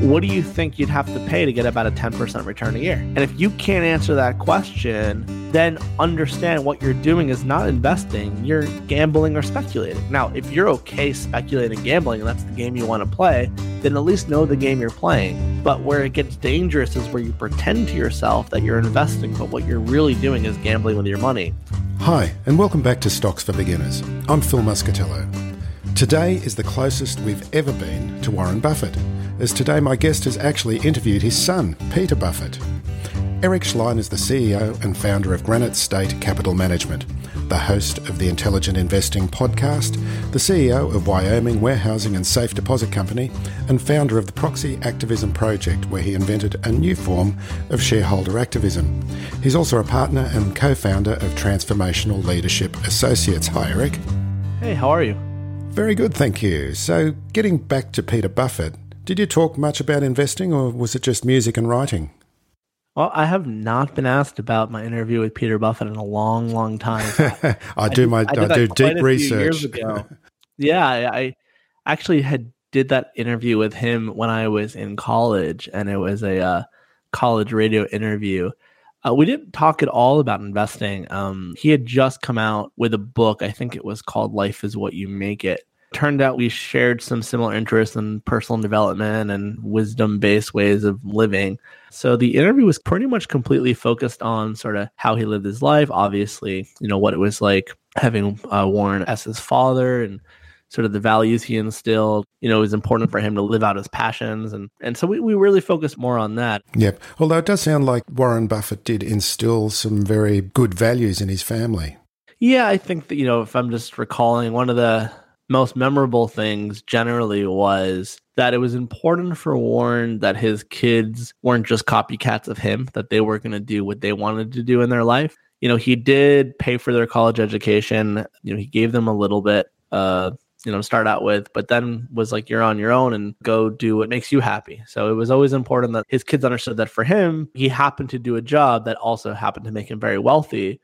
what do you think you'd have to pay to get about a 10% return a year? And if you can't answer that question, then understand what you're doing is not investing, you're gambling or speculating. Now, if you're okay speculating gambling and that's the game you want to play, then at least know the game you're playing. But where it gets dangerous is where you pretend to yourself that you're investing, but what you're really doing is gambling with your money. Hi, and welcome back to Stocks for Beginners. I'm Phil Muscatello. Today is the closest we've ever been to Warren Buffett as today my guest has actually interviewed his son, Peter Buffett. Eric Schleien is the CEO and founder of Granite State Capital Management, the host of the Intelligent Investing podcast, the CEO of Wyoming Warehousing and Safe Deposit Company, and founder of the Proxy Activism Project, where he invented a new form of shareholder activism. He's also a partner and co founder of Transformational Leadership Associates. Hi, Eric. Hey, how are you? Very good, thank you. So, getting back to Peter Buffett, did you talk much about investing or was it just music and writing? Well, I have not been asked about my interview with Peter Buffett in a long, long time. I, I, do my I, I do deep research. yeah, I, I actually had did that interview with him when I was in college, and it was a uh, college radio interview. Uh, we didn't talk at all about investing. Um, he had just come out with a book. I think it was called "Life Is What You Make It," turned out we shared some similar interests in personal development and wisdom based ways of living. So the interview was pretty much completely focused on sort of how he lived his life, obviously, you know, what it was like having uh, Warren as his father and sort of the values he instilled. You know, it was important for him to live out his passions. And, and so we, we really focused more on that. Yep. Although it does sound like Warren Buffett did instill some very good values in his family. Yeah, I think that, you know, if I'm just recalling one of the most memorable things generally was that it was important for Warren that his kids weren't just copycats of him, that they were going to do what they wanted to do in their life. You know, he did pay for their college education. You know, he gave them a little bit, uh, you know, to start out with, but then was like, you're on your own and go do what makes you happy. So it was always important that his kids understood that for him, he happened to do a job that also happened to make him very wealthy.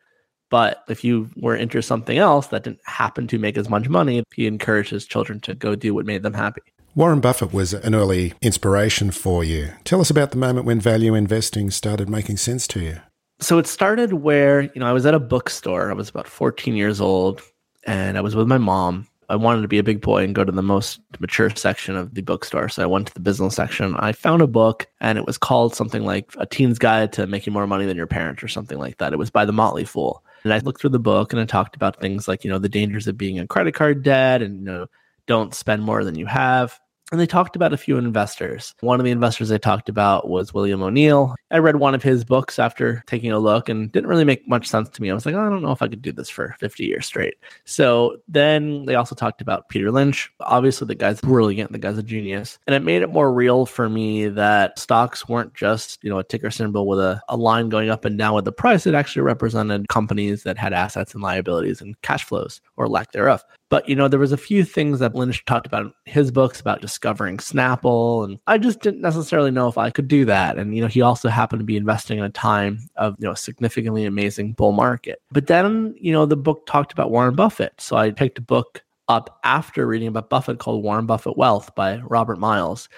But if you were into something else that didn't happen to make as much money, he encouraged his children to go do what made them happy. Warren Buffett was an early inspiration for you. Tell us about the moment when value investing started making sense to you. So it started where, you know, I was at a bookstore. I was about 14 years old and I was with my mom. I wanted to be a big boy and go to the most mature section of the bookstore. So I went to the business section. I found a book and it was called something like A Teen's Guide to Making More Money Than Your Parents or something like that. It was by the Motley Fool. And I looked through the book and I talked about things like, you know, the dangers of being in credit card debt and, you know, don't spend more than you have. And they talked about a few investors. One of the investors they talked about was William O'Neill. I read one of his books after taking a look and didn't really make much sense to me. I was like, oh, I don't know if I could do this for 50 years straight. So then they also talked about Peter Lynch. Obviously, the guy's brilliant, the guy's a genius. And it made it more real for me that stocks weren't just, you know, a ticker symbol with a, a line going up and down with the price. It actually represented companies that had assets and liabilities and cash flows or lack thereof. But you know, there was a few things that Lynch talked about in his books about discovering Snapple, and I just didn't necessarily know if I could do that. And you know, he also happened to be investing in a time of you know significantly amazing bull market. But then you know, the book talked about Warren Buffett, so I picked a book up after reading about Buffett called Warren Buffett Wealth by Robert Miles,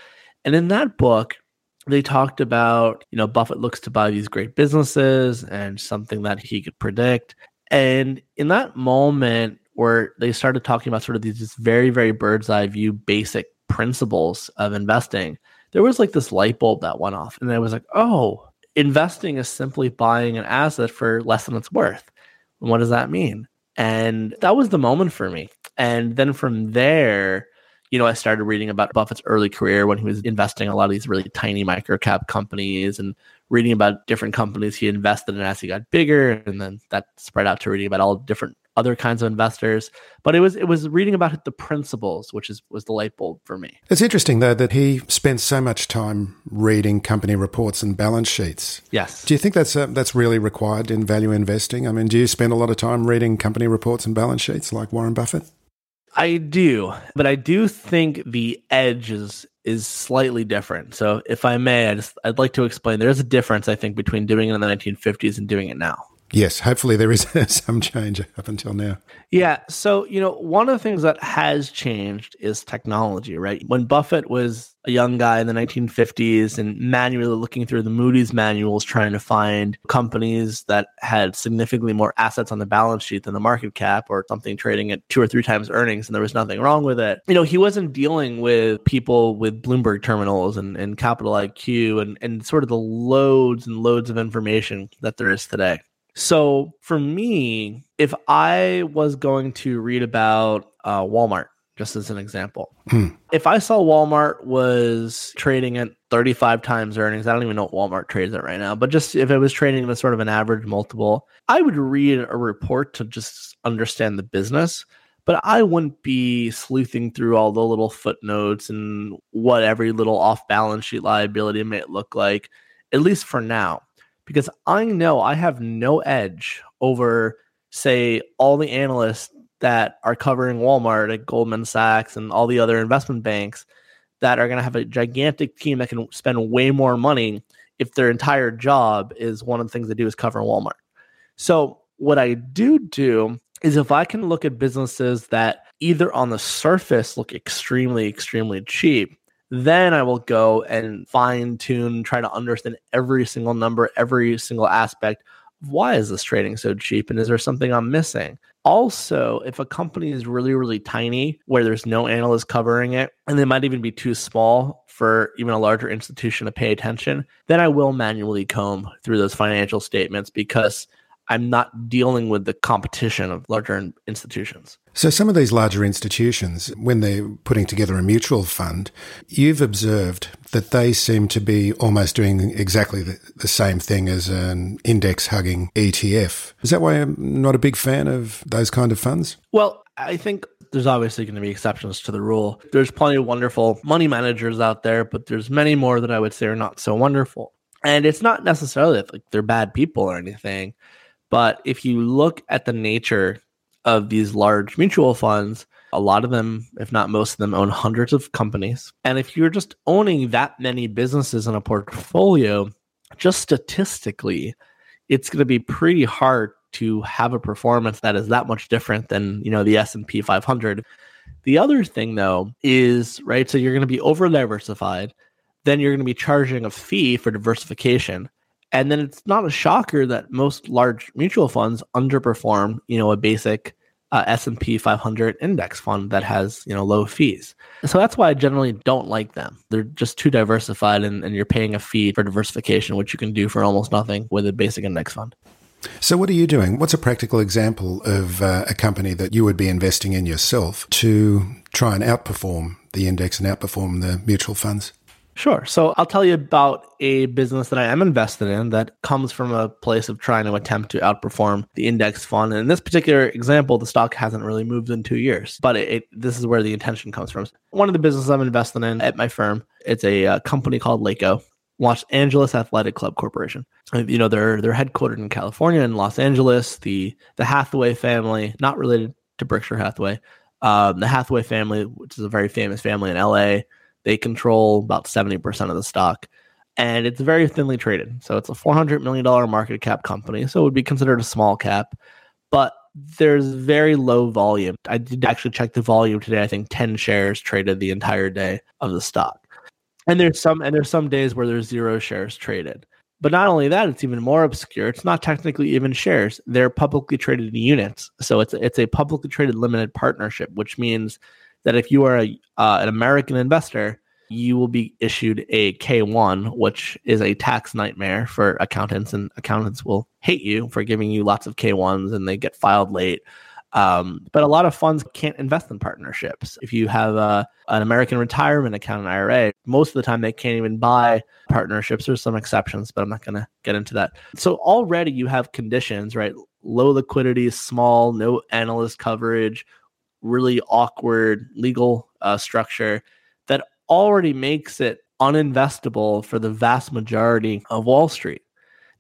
and in that book. They talked about, you know, Buffett looks to buy these great businesses and something that he could predict. And in that moment, where they started talking about sort of these very, very bird's eye view basic principles of investing, there was like this light bulb that went off. And I was like, oh, investing is simply buying an asset for less than it's worth. And what does that mean? And that was the moment for me. And then from there, you know, I started reading about Buffett's early career when he was investing in a lot of these really tiny microcap companies and reading about different companies he invested in as he got bigger. And then that spread out to reading about all different other kinds of investors. But it was it was reading about the principles, which is was the light bulb for me. It's interesting though that he spends so much time reading company reports and balance sheets. Yes. Do you think that's uh, that's really required in value investing? I mean, do you spend a lot of time reading company reports and balance sheets like Warren Buffett? I do, but I do think the edge is is slightly different. So, if I may, I just I'd like to explain. There's a difference, I think, between doing it in the 1950s and doing it now. Yes, hopefully there is some change up until now. Yeah. So, you know, one of the things that has changed is technology, right? When Buffett was a young guy in the 1950s and manually looking through the Moody's manuals trying to find companies that had significantly more assets on the balance sheet than the market cap or something trading at two or three times earnings and there was nothing wrong with it. You know, he wasn't dealing with people with Bloomberg terminals and, and capital IQ and, and sort of the loads and loads of information that there is today. So for me, if I was going to read about uh, Walmart, just as an example, Hmm. if I saw Walmart was trading at 35 times earnings, I don't even know what Walmart trades at right now, but just if it was trading at sort of an average multiple, I would read a report to just understand the business. But I wouldn't be sleuthing through all the little footnotes and what every little off balance sheet liability may look like, at least for now because I know I have no edge over, say, all the analysts that are covering Walmart at Goldman Sachs and all the other investment banks that are going to have a gigantic team that can spend way more money if their entire job is one of the things they do is cover Walmart. So, what I do do is if I can look at businesses that either on the surface look extremely, extremely cheap, then I will go and fine tune, try to understand every single number, every single aspect. Why is this trading so cheap? And is there something I'm missing? Also, if a company is really, really tiny where there's no analyst covering it, and they might even be too small for even a larger institution to pay attention, then I will manually comb through those financial statements because I'm not dealing with the competition of larger institutions. So, some of these larger institutions, when they're putting together a mutual fund, you've observed that they seem to be almost doing exactly the, the same thing as an index hugging ETF. Is that why I'm not a big fan of those kind of funds? Well, I think there's obviously going to be exceptions to the rule. There's plenty of wonderful money managers out there, but there's many more that I would say are not so wonderful. And it's not necessarily like they're bad people or anything. But if you look at the nature of these large mutual funds, a lot of them, if not most of them, own hundreds of companies. And if you're just owning that many businesses in a portfolio, just statistically, it's going to be pretty hard to have a performance that is that much different than, you know, the S&P 500. The other thing though is, right, so you're going to be over diversified, then you're going to be charging a fee for diversification. And then it's not a shocker that most large mutual funds underperform, you know, a basic uh, S&P 500 index fund that has, you know, low fees. So that's why I generally don't like them. They're just too diversified and, and you're paying a fee for diversification, which you can do for almost nothing with a basic index fund. So, what are you doing? What's a practical example of uh, a company that you would be investing in yourself to try and outperform the index and outperform the mutual funds? Sure. So I'll tell you about a business that I am invested in that comes from a place of trying to attempt to outperform the index fund. And in this particular example, the stock hasn't really moved in two years, but it, it, this is where the intention comes from. One of the businesses I'm invested in at my firm, it's a uh, company called LAACO. Los Angeles Athletic Club Corporation. You know, they're they're headquartered in California in Los Angeles. The the Hathaway family, not related to Berkshire Hathaway, um, the Hathaway family, which is a very famous family in LA, they control about 70% of the stock. And it's very thinly traded. So it's a $400 million market cap company. So it would be considered a small cap. But there's very low volume. I did actually check the volume today. I think 10 shares traded the entire day of the stock. And there's some and there's some days where there's zero shares traded. But not only that, it's even more obscure. It's not technically even shares. They're publicly traded units. So it's it's a publicly traded limited partnership, which means that if you are a, uh, an American investor, you will be issued a K1, which is a tax nightmare for accountants, and accountants will hate you for giving you lots of K1s and they get filed late. Um, but a lot of funds can't invest in partnerships. If you have a, an American retirement account, an IRA, most of the time they can't even buy partnerships. There's some exceptions, but I'm not going to get into that. So already you have conditions, right? Low liquidity, small, no analyst coverage, really awkward legal uh, structure that already makes it uninvestable for the vast majority of Wall Street.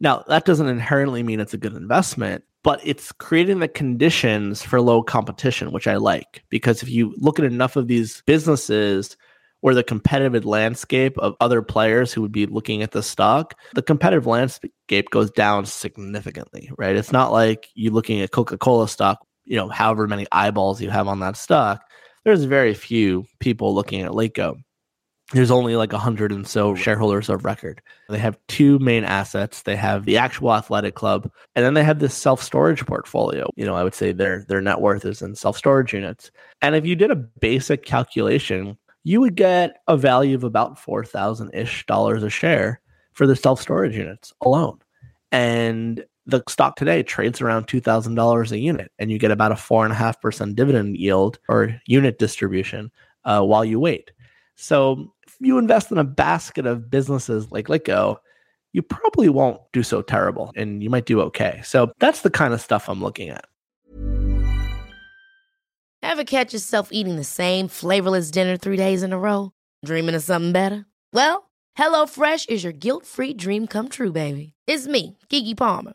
Now, that doesn't inherently mean it's a good investment, but it's creating the conditions for low competition, which I like. Because if you look at enough of these businesses or the competitive landscape of other players who would be looking at the stock, the competitive landscape goes down significantly, right? It's not like you looking at Coca Cola stock, you know, however many eyeballs you have on that stock. There's very few people looking at Lakeco there's only like a hundred and so shareholders of record. They have two main assets. They have the actual athletic club, and then they have this self storage portfolio. You know, I would say their their net worth is in self storage units. And if you did a basic calculation, you would get a value of about four thousand ish dollars a share for the self storage units alone. And the stock today trades around two thousand dollars a unit, and you get about a four and a half percent dividend yield or unit distribution uh, while you wait. So if you invest in a basket of businesses like Lakeco, you probably won't do so terrible and you might do okay. So that's the kind of stuff I'm looking at. Ever catch yourself eating the same flavorless dinner three days in a row? Dreaming of something better? Well, HelloFresh is your guilt free dream come true, baby. It's me, Keke Palmer.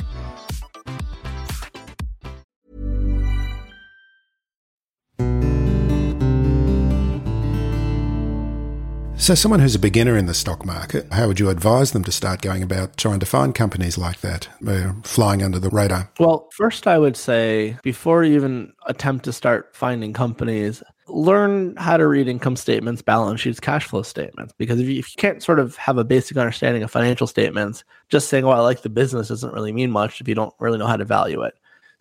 So, someone who's a beginner in the stock market, how would you advise them to start going about trying to find companies like that, uh, flying under the radar? Well, first, I would say before you even attempt to start finding companies, learn how to read income statements, balance sheets, cash flow statements. Because if you, if you can't sort of have a basic understanding of financial statements, just saying, "Oh, I like the business," doesn't really mean much if you don't really know how to value it.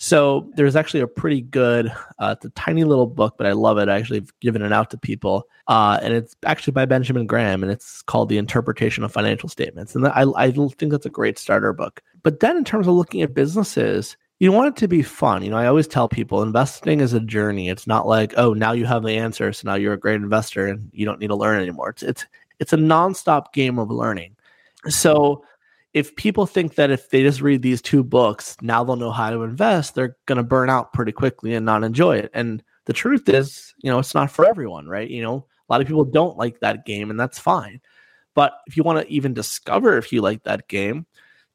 So there's actually a pretty good, uh, it's a tiny little book, but I love it. I actually have given it out to people, uh, and it's actually by Benjamin Graham, and it's called The Interpretation of Financial Statements. And I, I think that's a great starter book. But then in terms of looking at businesses, you want it to be fun. You know, I always tell people investing is a journey. It's not like, oh, now you have the answer, so now you're a great investor and you don't need to learn anymore. It's it's it's a nonstop game of learning. So if people think that if they just read these two books, now they'll know how to invest, they're going to burn out pretty quickly and not enjoy it. And the truth is, you know, it's not for everyone, right? You know, a lot of people don't like that game, and that's fine. But if you want to even discover if you like that game,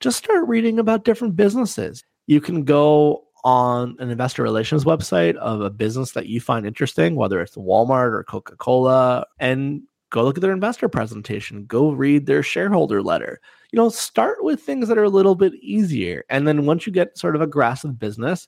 just start reading about different businesses you can go on an investor relations website of a business that you find interesting, whether it's Walmart or Coca Cola, and go look at their investor presentation, go read their shareholder letter. You know, start with things that are a little bit easier. And then once you get sort of a grasp of business,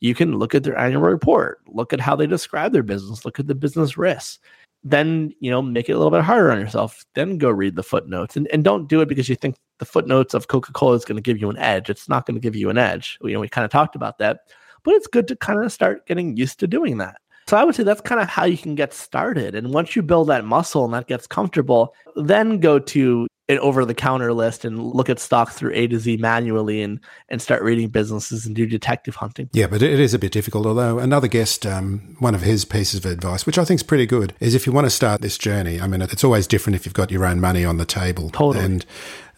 you can look at their annual report, look at how they describe their business, look at the business risks then you know make it a little bit harder on yourself then go read the footnotes and, and don't do it because you think the footnotes of coca-cola is going to give you an edge it's not going to give you an edge you know we kind of talked about that but it's good to kind of start getting used to doing that so i would say that's kind of how you can get started and once you build that muscle and that gets comfortable then go to an over the counter list and look at stocks through A to Z manually and and start reading businesses and do detective hunting. Yeah, but it is a bit difficult. Although another guest, um, one of his pieces of advice, which I think is pretty good, is if you want to start this journey. I mean, it's always different if you've got your own money on the table. Totally. And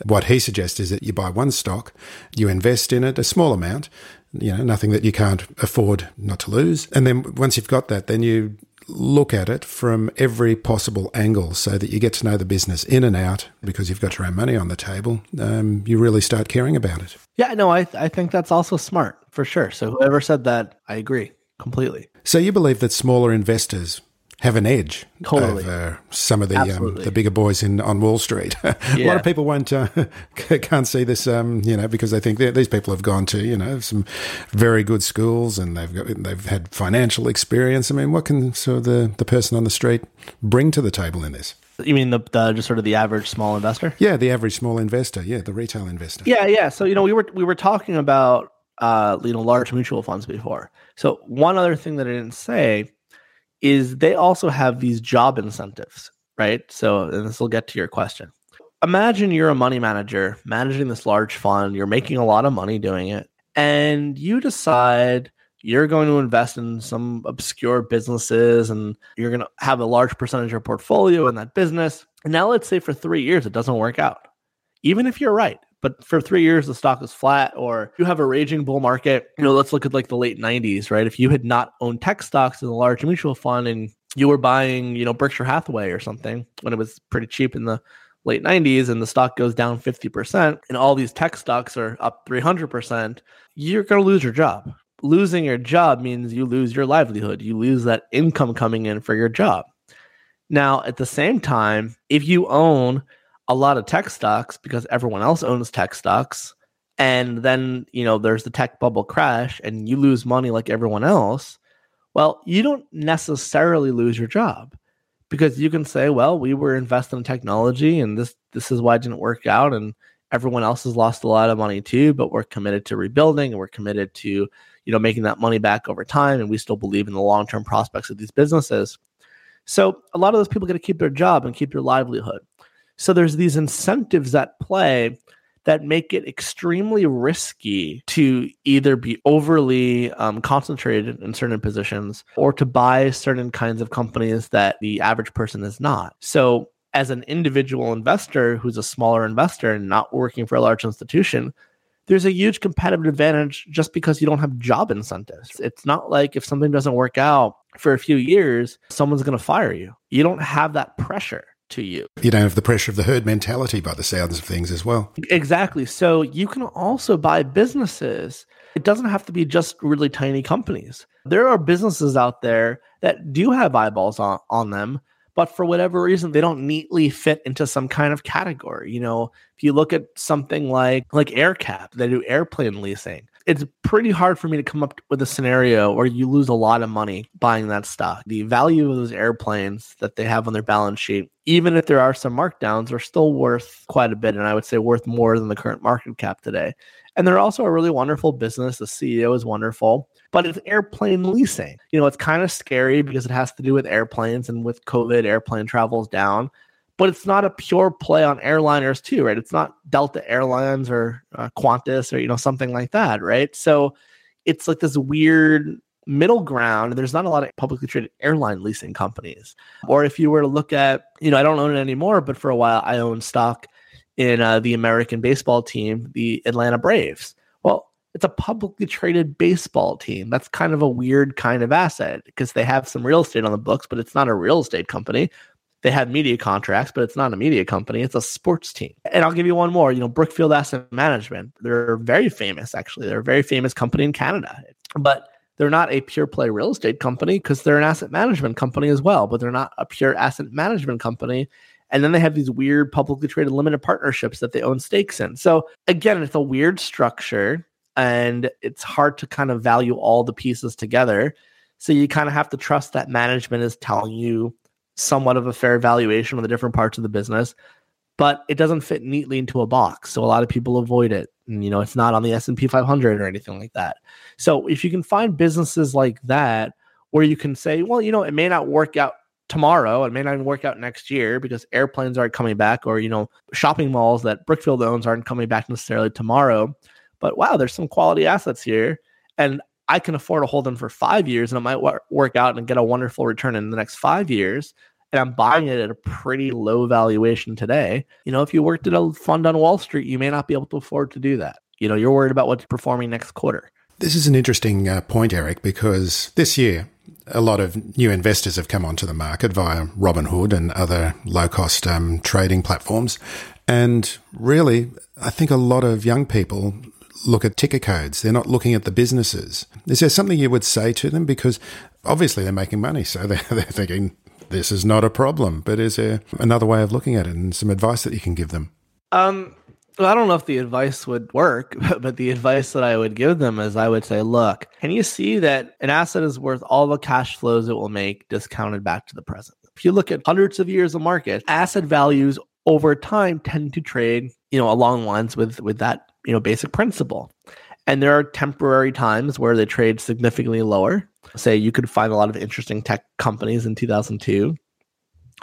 what he suggests is that you buy one stock, you invest in it a small amount, you know, nothing that you can't afford not to lose, and then once you've got that, then you look at it from every possible angle so that you get to know the business in and out because you've got your own money on the table. Um, you really start caring about it. Yeah, no, I, I think that's also smart for sure. So, whoever said that, I agree completely. So, you believe that smaller investors have an edge totally. over some of the um, the bigger boys in on Wall Street. a lot of people won't uh, can't see this, um, you know, because they think these people have gone to you know some very good schools and they've got, they've had financial experience. I mean, what can so the the person on the street bring to the table in this? You mean the, the, just sort of the average small investor? Yeah, the average small investor. Yeah, the retail investor. Yeah, yeah. So you know, we were we were talking about uh, you know, large mutual funds before. So one other thing that I didn't say is they also have these job incentives, right? So, and this will get to your question. Imagine you're a money manager managing this large fund, you're making a lot of money doing it, and you decide you're going to invest in some obscure businesses and you're going to have a large percentage of your portfolio in that business. Now let's say for three years it doesn't work out. Even if you're right, but for three years the stock is flat or you have a raging bull market you know let's look at like the late 90s right? If you had not owned tech stocks in a large mutual fund and you were buying you know berkshire hathaway or something when it was pretty cheap in the late 90s and the stock goes down 50% and all these tech stocks are up 300% you're going to lose your job. Losing your job means you lose your livelihood. You lose that income coming in for your job. Now at the same time if you own a lot of tech stocks because everyone else owns tech stocks. And then you know there's the tech bubble crash and you lose money like everyone else. Well you don't necessarily lose your job because you can say well we were invested in technology and this this is why it didn't work out and everyone else has lost a lot of money too but we're committed to rebuilding and we're committed to you know making that money back over time and we still believe in the long-term prospects of these businesses. So a lot of those people get to keep their job and keep their livelihood so there's these incentives at play that make it extremely risky to either be overly um, concentrated in certain positions or to buy certain kinds of companies that the average person is not. So, as an individual investor who's a smaller investor and not working for a large institution, there's a huge competitive advantage just because you don't have job incentives. It's not like if something doesn't work out for a few years, someone's going to fire you. You don't have that pressure to you. You don't have the pressure of the herd mentality by the sounds of things as well. Exactly. So you can also buy businesses. It doesn't have to be just really tiny companies. There are businesses out there that do have eyeballs on, on them, but for whatever reason, they don't neatly fit into some kind of category. You know, if you look at something like like AerCap they do airplane leasing it's pretty hard for me to come up with a scenario where you lose a lot of money buying that stock. The value of those airplanes that they have on their balance sheet, even if there are some markdowns, are still worth quite a bit. And I would say worth more than the current market cap today. And they're also a really wonderful business. The CEO is wonderful, but it's airplane leasing. You know, it's kind of scary because it has to do with airplanes and with COVID, airplane travels down but it's not a pure play on airliners too, right? It's not Delta Airlines or uh, Qantas or you know something like that, right? So it's like this weird middle ground. There's not a lot of publicly traded airline leasing companies. Or if you were to look at, you know, I don't own it anymore, but for a while I owned stock in uh, the American baseball team, the Atlanta Braves. Well, it's a publicly traded baseball team. That's kind of a weird kind of asset because they have some real estate on the books, but it's not a real estate company they have media contracts, but it's not a media company. It's a sports team. And I'll give you one more. You know, Brookfield Asset Management. They're very famous, actually. They're a very famous company in Canada. But they're not a pure play real estate company because they're an asset management company as well, but they're not a pure asset management company. And then they have these weird publicly traded limited partnerships that they own stakes in. So again, it's a weird structure and it's hard to kind of value all the pieces together. So you kind of have to trust that management is telling you somewhat of a fair valuation of the different parts of the business, but it doesn't fit neatly into a box. So a lot of people avoid it. And, you know, it's not on the S&P 500 or anything like that. So if you can find businesses like that where you can say, well, you know, it may not work out tomorrow, it may not even work out next year because airplanes aren't coming back or, you know, shopping malls that Brookfield owns aren't coming back necessarily tomorrow. But wow, there's some quality assets here. And I can afford to hold them for five years and it might work out and get a wonderful return in the next five years and I'm buying it at a pretty low valuation today. You know, if you worked at a fund on Wall Street, you may not be able to afford to do that. You know, you're worried about what's performing next quarter. This is an interesting uh, point, Eric, because this year a lot of new investors have come onto the market via Robinhood and other low cost um, trading platforms. And really, I think a lot of young people look at ticker codes. They're not looking at the businesses. Is there something you would say to them? Because obviously they're making money. So they're, they're thinking, this is not a problem. But is there another way of looking at it and some advice that you can give them? Um, well, I don't know if the advice would work, but the advice that I would give them is I would say, look, can you see that an asset is worth all the cash flows it will make discounted back to the present? If you look at hundreds of years of market, asset values over time tend to trade, you know, along lines with with that, you know, basic principle. And there are temporary times where they trade significantly lower. Say you could find a lot of interesting tech companies in 2002.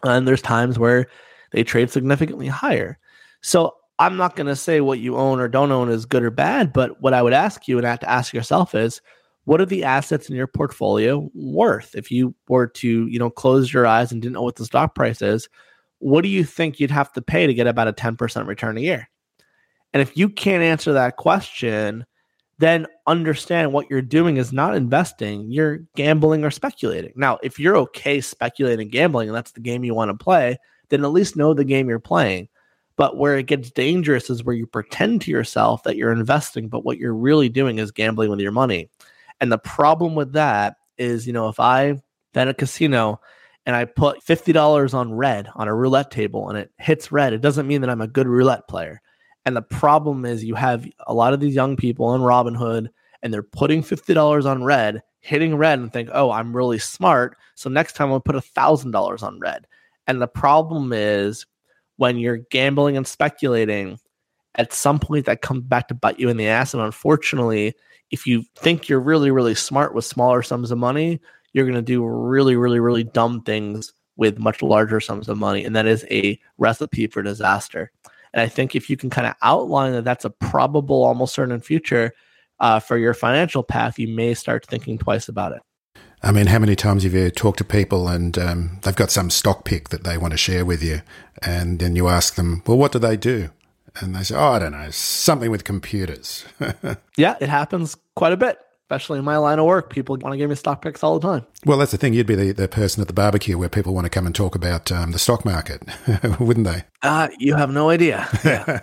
And there's times where they trade significantly higher. So I'm not going to say what you own or don't own is good or bad, but what I would ask you and have to ask yourself is what are the assets in your portfolio worth? If you were to, you know, close your eyes and didn't know what the stock price is, what do you think you'd have to pay to get about a 10% return a year? And if you can't answer that question, then understand what you're doing is not investing, you're gambling or speculating. Now, if you're okay speculating gambling and that's the game you want to play, then at least know the game you're playing. But where it gets dangerous is where you pretend to yourself that you're investing, but what you're really doing is gambling with your money. And the problem with that is, you know, if I then a casino and I put $50 on red on a roulette table and it hits red, it doesn't mean that I'm a good roulette player. And the problem is you have a lot of these young people in Robinhood and they're putting $50 on red, hitting red and think, oh, I'm really smart. So next time I'll put $1,000 on red. And the problem is when you're gambling and speculating, at some point that comes back to bite you in the ass. And unfortunately, if you think you're really, really smart with smaller sums of money, you're going to do really, really, really dumb things with much larger sums of money. And that is a recipe for disaster. And I think if you can kind of outline that that's a probable, almost certain future uh, for your financial path, you may start thinking twice about it. I mean, how many times have you talked to people and um, they've got some stock pick that they want to share with you, and then you ask them, "Well, what do they do?" And they say, "Oh, I don't know, something with computers." yeah, it happens quite a bit, especially in my line of work. People want to give me stock picks all the time. Well, that's the thing. You'd be the, the person at the barbecue where people want to come and talk about um, the stock market, wouldn't they? Uh, you have no idea. Yeah.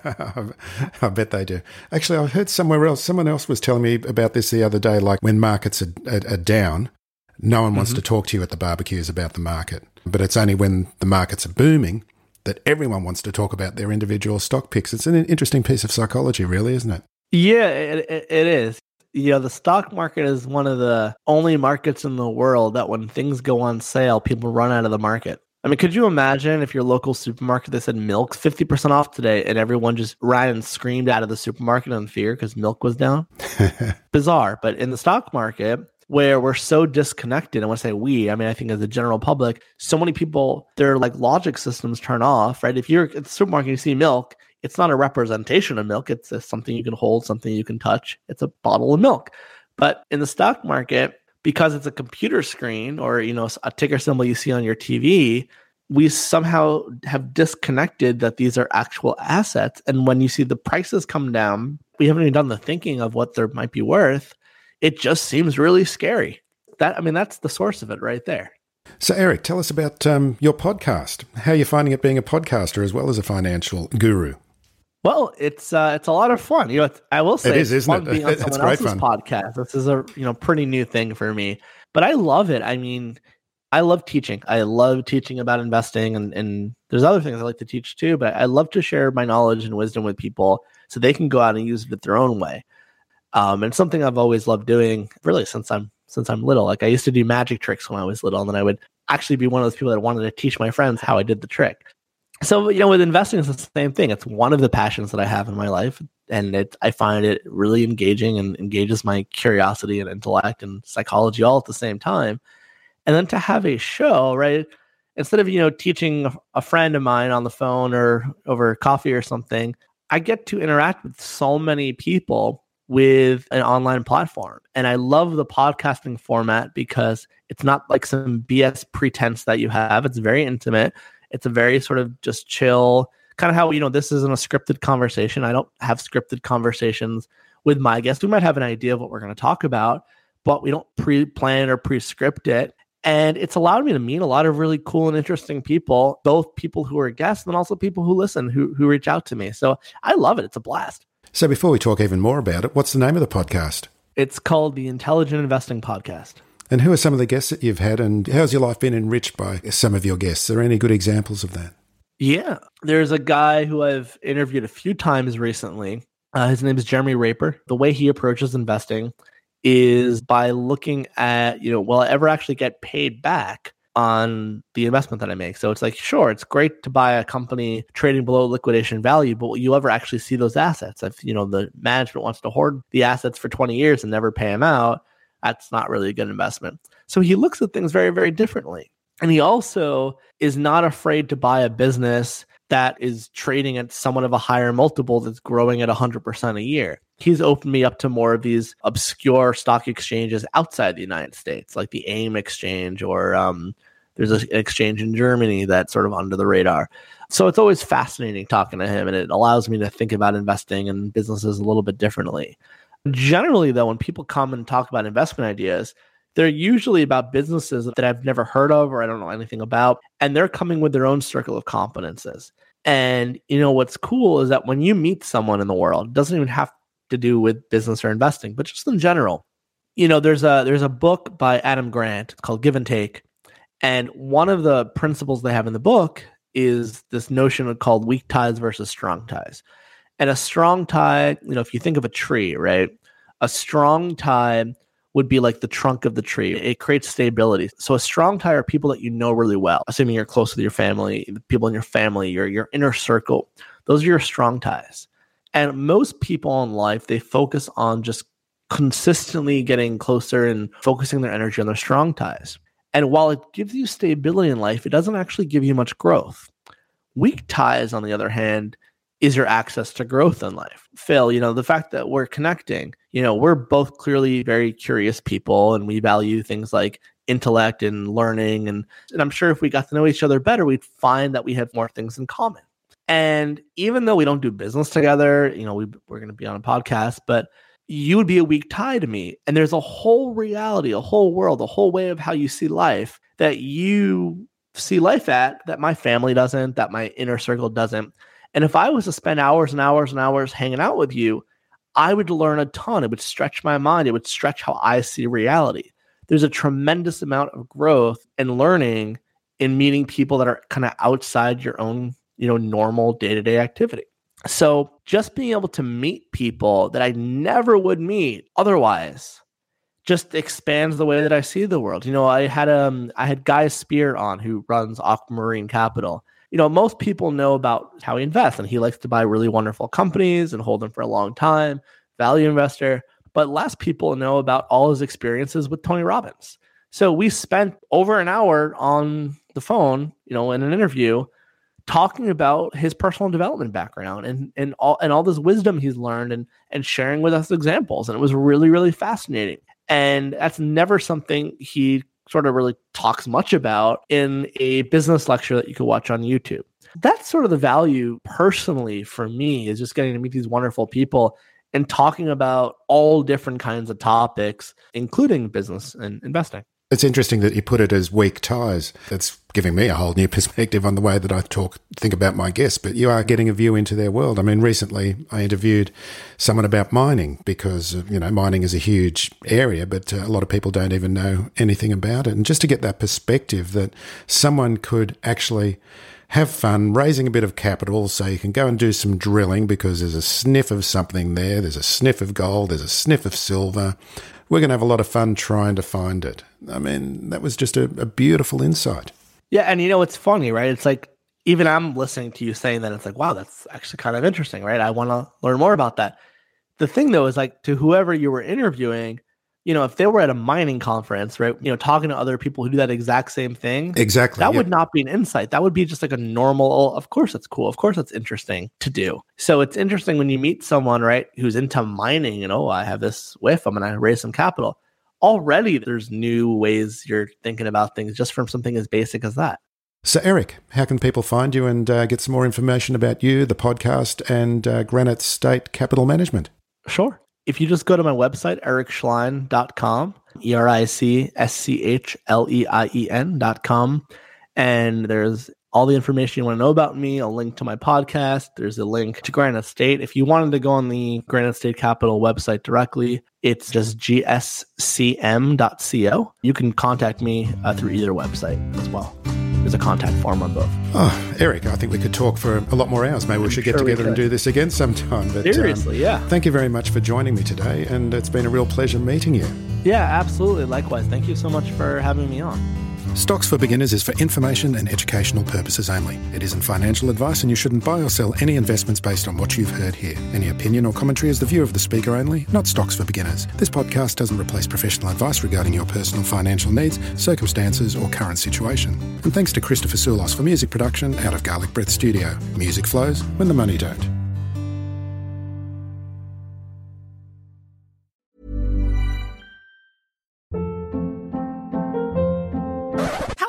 I bet they do. Actually, I heard somewhere else, someone else was telling me about this the other day, like when markets are, are, are down, no one wants mm-hmm. to talk to you at the barbecues about the market. But it's only when the markets are booming that everyone wants to talk about their individual stock picks. It's an interesting piece of psychology, really, isn't it? Yeah, it, it is. You know, the stock market is one of the only markets in the world that when things go on sale, people run out of the market. I mean, could you imagine if your local supermarket they said milk 50% off today and everyone just ran and screamed out of the supermarket in fear because milk was down? Bizarre. But in the stock market, where we're so disconnected. And when I say we, I mean, I think as the general public, so many people, their like logic systems turn off, right? If you're at the supermarket, you see milk, it's not a representation of milk. It's something you can hold, something you can touch. It's a bottle of milk. But in the stock market, because it's a computer screen or, you know, a ticker symbol you see on your TV, we somehow have disconnected that these are actual assets. And when you see the prices come down, we haven't even done the thinking of what they might be worth it just seems really scary. That I mean, that's the source of it right there. So, Eric, tell us about um, your podcast. How are you finding it being a podcaster as well as a financial guru? Well, it's uh, it's a lot of fun. You know, I will say it is, isn't it? Being on someone else's fun. podcast. This is a you know pretty new thing for me, but I love it. I mean, I love teaching. I love teaching about investing, and and there's other things I like to teach too. But I love to share my knowledge and wisdom with people so they can go out and use it their own way. Um, and something I've always loved doing, really since I'm since I'm little. Like I used to do magic tricks when I was little, and then I would actually be one of those people that wanted to teach my friends how I did the trick. So you know, with investing, it's the same thing. It's one of the passions that I have in my life, and it I find it really engaging and engages my curiosity and intellect and psychology all at the same time. And then to have a show, right? Instead of you know teaching a friend of mine on the phone or over coffee or something, I get to interact with so many people with an online platform. And I love the podcasting format because it's not like some BS pretense that you have. It's very intimate. It's a very sort of just chill, kind of how, you know, this isn't a scripted conversation. I don't have scripted conversations with my guests. We might have an idea of what we're going to talk about, but we don't pre plan or pre script it. And it's allowed me to meet a lot of really cool and interesting people, both people who are guests and also people who listen, who, who reach out to me. So I love it. It's a blast. So before we talk even more about it, what's the name of the podcast? It's called the Intelligent Investing Podcast. And who are some of the guests that you've had, and how's your life been enriched by some of your guests? Are there any good examples of that? Yeah, there's a guy who I've interviewed a few times recently. Uh, his name is Jeremy Raper. The way he approaches investing is by looking at, you know, will I ever actually get paid back on the investment that I make. So it's like, sure, it's great to buy a company trading below liquidation value, but will you ever actually see those assets? If you know the management wants to hoard the assets for 20 years and never pay them out, that's not really a good investment. So he looks at things very, very differently. And he also is not afraid to buy a business that is trading at somewhat of a higher multiple that's growing at 100% a year. He's opened me up to more of these obscure stock exchanges outside the United States, like the AIM exchange, or um, there's an exchange in Germany that's sort of under the radar. So it's always fascinating talking to him, and it allows me to think about investing in businesses a little bit differently. Generally, though, when people come and talk about investment ideas, they're usually about businesses that I've never heard of or I don't know anything about. And they're coming with their own circle of competences. And you know what's cool is that when you meet someone in the world, it doesn't even have to do with business or investing, but just in general. You know, there's a there's a book by Adam Grant called Give and Take. And one of the principles they have in the book is this notion called weak ties versus strong ties. And a strong tie, you know, if you think of a tree, right? A strong tie would be like the trunk of the tree. It creates stability. So a strong tie are people that you know really well, assuming you're close with your family, the people in your family, your your inner circle. Those are your strong ties. And most people in life, they focus on just consistently getting closer and focusing their energy on their strong ties. And while it gives you stability in life, it doesn't actually give you much growth. Weak ties, on the other hand, is your access to growth in life. Phil, you know, the fact that we're connecting, you know, we're both clearly very curious people and we value things like intellect and learning. And, and I'm sure if we got to know each other better, we'd find that we have more things in common. And even though we don't do business together, you know, we, we're going to be on a podcast, but you would be a weak tie to me. And there's a whole reality, a whole world, a whole way of how you see life that you see life at that my family doesn't, that my inner circle doesn't. And if I was to spend hours and hours and hours hanging out with you, I would learn a ton. It would stretch my mind. It would stretch how I see reality. There's a tremendous amount of growth and learning in meeting people that are kind of outside your own, you know, normal day-to-day activity. So just being able to meet people that I never would meet otherwise just expands the way that I see the world. You know, I had um I had Guy Spier on who runs Aquamarine Capital you know, most people know about how he invests, and he likes to buy really wonderful companies and hold them for a long time, value investor. But less people know about all his experiences with Tony Robbins. So we spent over an hour on the phone, you know, in an interview talking about his personal development background and and all and all this wisdom he's learned and and sharing with us examples and it was really really fascinating and that's never something he sort of really talks much about in a business lecture that you could watch on YouTube. That's sort of the value personally for me is just getting to meet these wonderful people and talking about all different kinds of topics, including business and investing. It's interesting that you put it as weak ties. That's giving me a whole new perspective on the way that I talk, think about my guests. But you are getting a view into their world. I mean, recently I interviewed someone about mining because you know mining is a huge area, but uh, a lot of people don't even know anything about it. And just to get that perspective that someone could actually have fun raising a bit of capital so you can go and do some drilling because there's a sniff of something there. There's a sniff of gold. There's a sniff of silver we're going to have a lot of fun trying to find it. I mean, that was just a, a beautiful insight. Yeah, and you know it's funny, right? It's like even I'm listening to you saying that it's like, wow, that's actually kind of interesting, right? I want to learn more about that. The thing though is like to whoever you were interviewing, you know, if they were at a mining conference, right, you know, talking to other people who do that exact same thing, exactly, that would not be an insight. That would be just like a normal. Oh, of course, that's cool. Of course, that's interesting to do. So it's interesting when you meet someone, right, who's into mining, and oh, I have this whiff. I'm going to raise some capital. Already, there's new ways you're thinking about things just from something as basic as that. So, Eric, how can people find you and uh, get some more information about you, the podcast, and uh, Granite State Capital Management? Sure if you just go to my website, ericschleien.com, E R I C S C H L E I E N.com, and there's all the information you want to know about me, a link to my podcast. There's a link to Granite State. If you wanted to go on the Granite State Capital website directly, it's just gscm.co. You can contact me uh, through either website as well there's a contact form on both. Oh, Eric, I think we could talk for a lot more hours. Maybe we should get sure together and do this again sometime. But, um, Seriously, um, yeah. Thank you very much for joining me today, and it's been a real pleasure meeting you. Yeah, absolutely. Likewise. Thank you so much for having me on. Stocks for Beginners is for information and educational purposes only. It isn't financial advice and you shouldn't buy or sell any investments based on what you've heard here. Any opinion or commentary is the view of the speaker only, not Stocks for Beginners. This podcast doesn't replace professional advice regarding your personal financial needs, circumstances, or current situation. And thanks to Christopher Soulos for music production out of Garlic Breath Studio. Music flows when the money don't.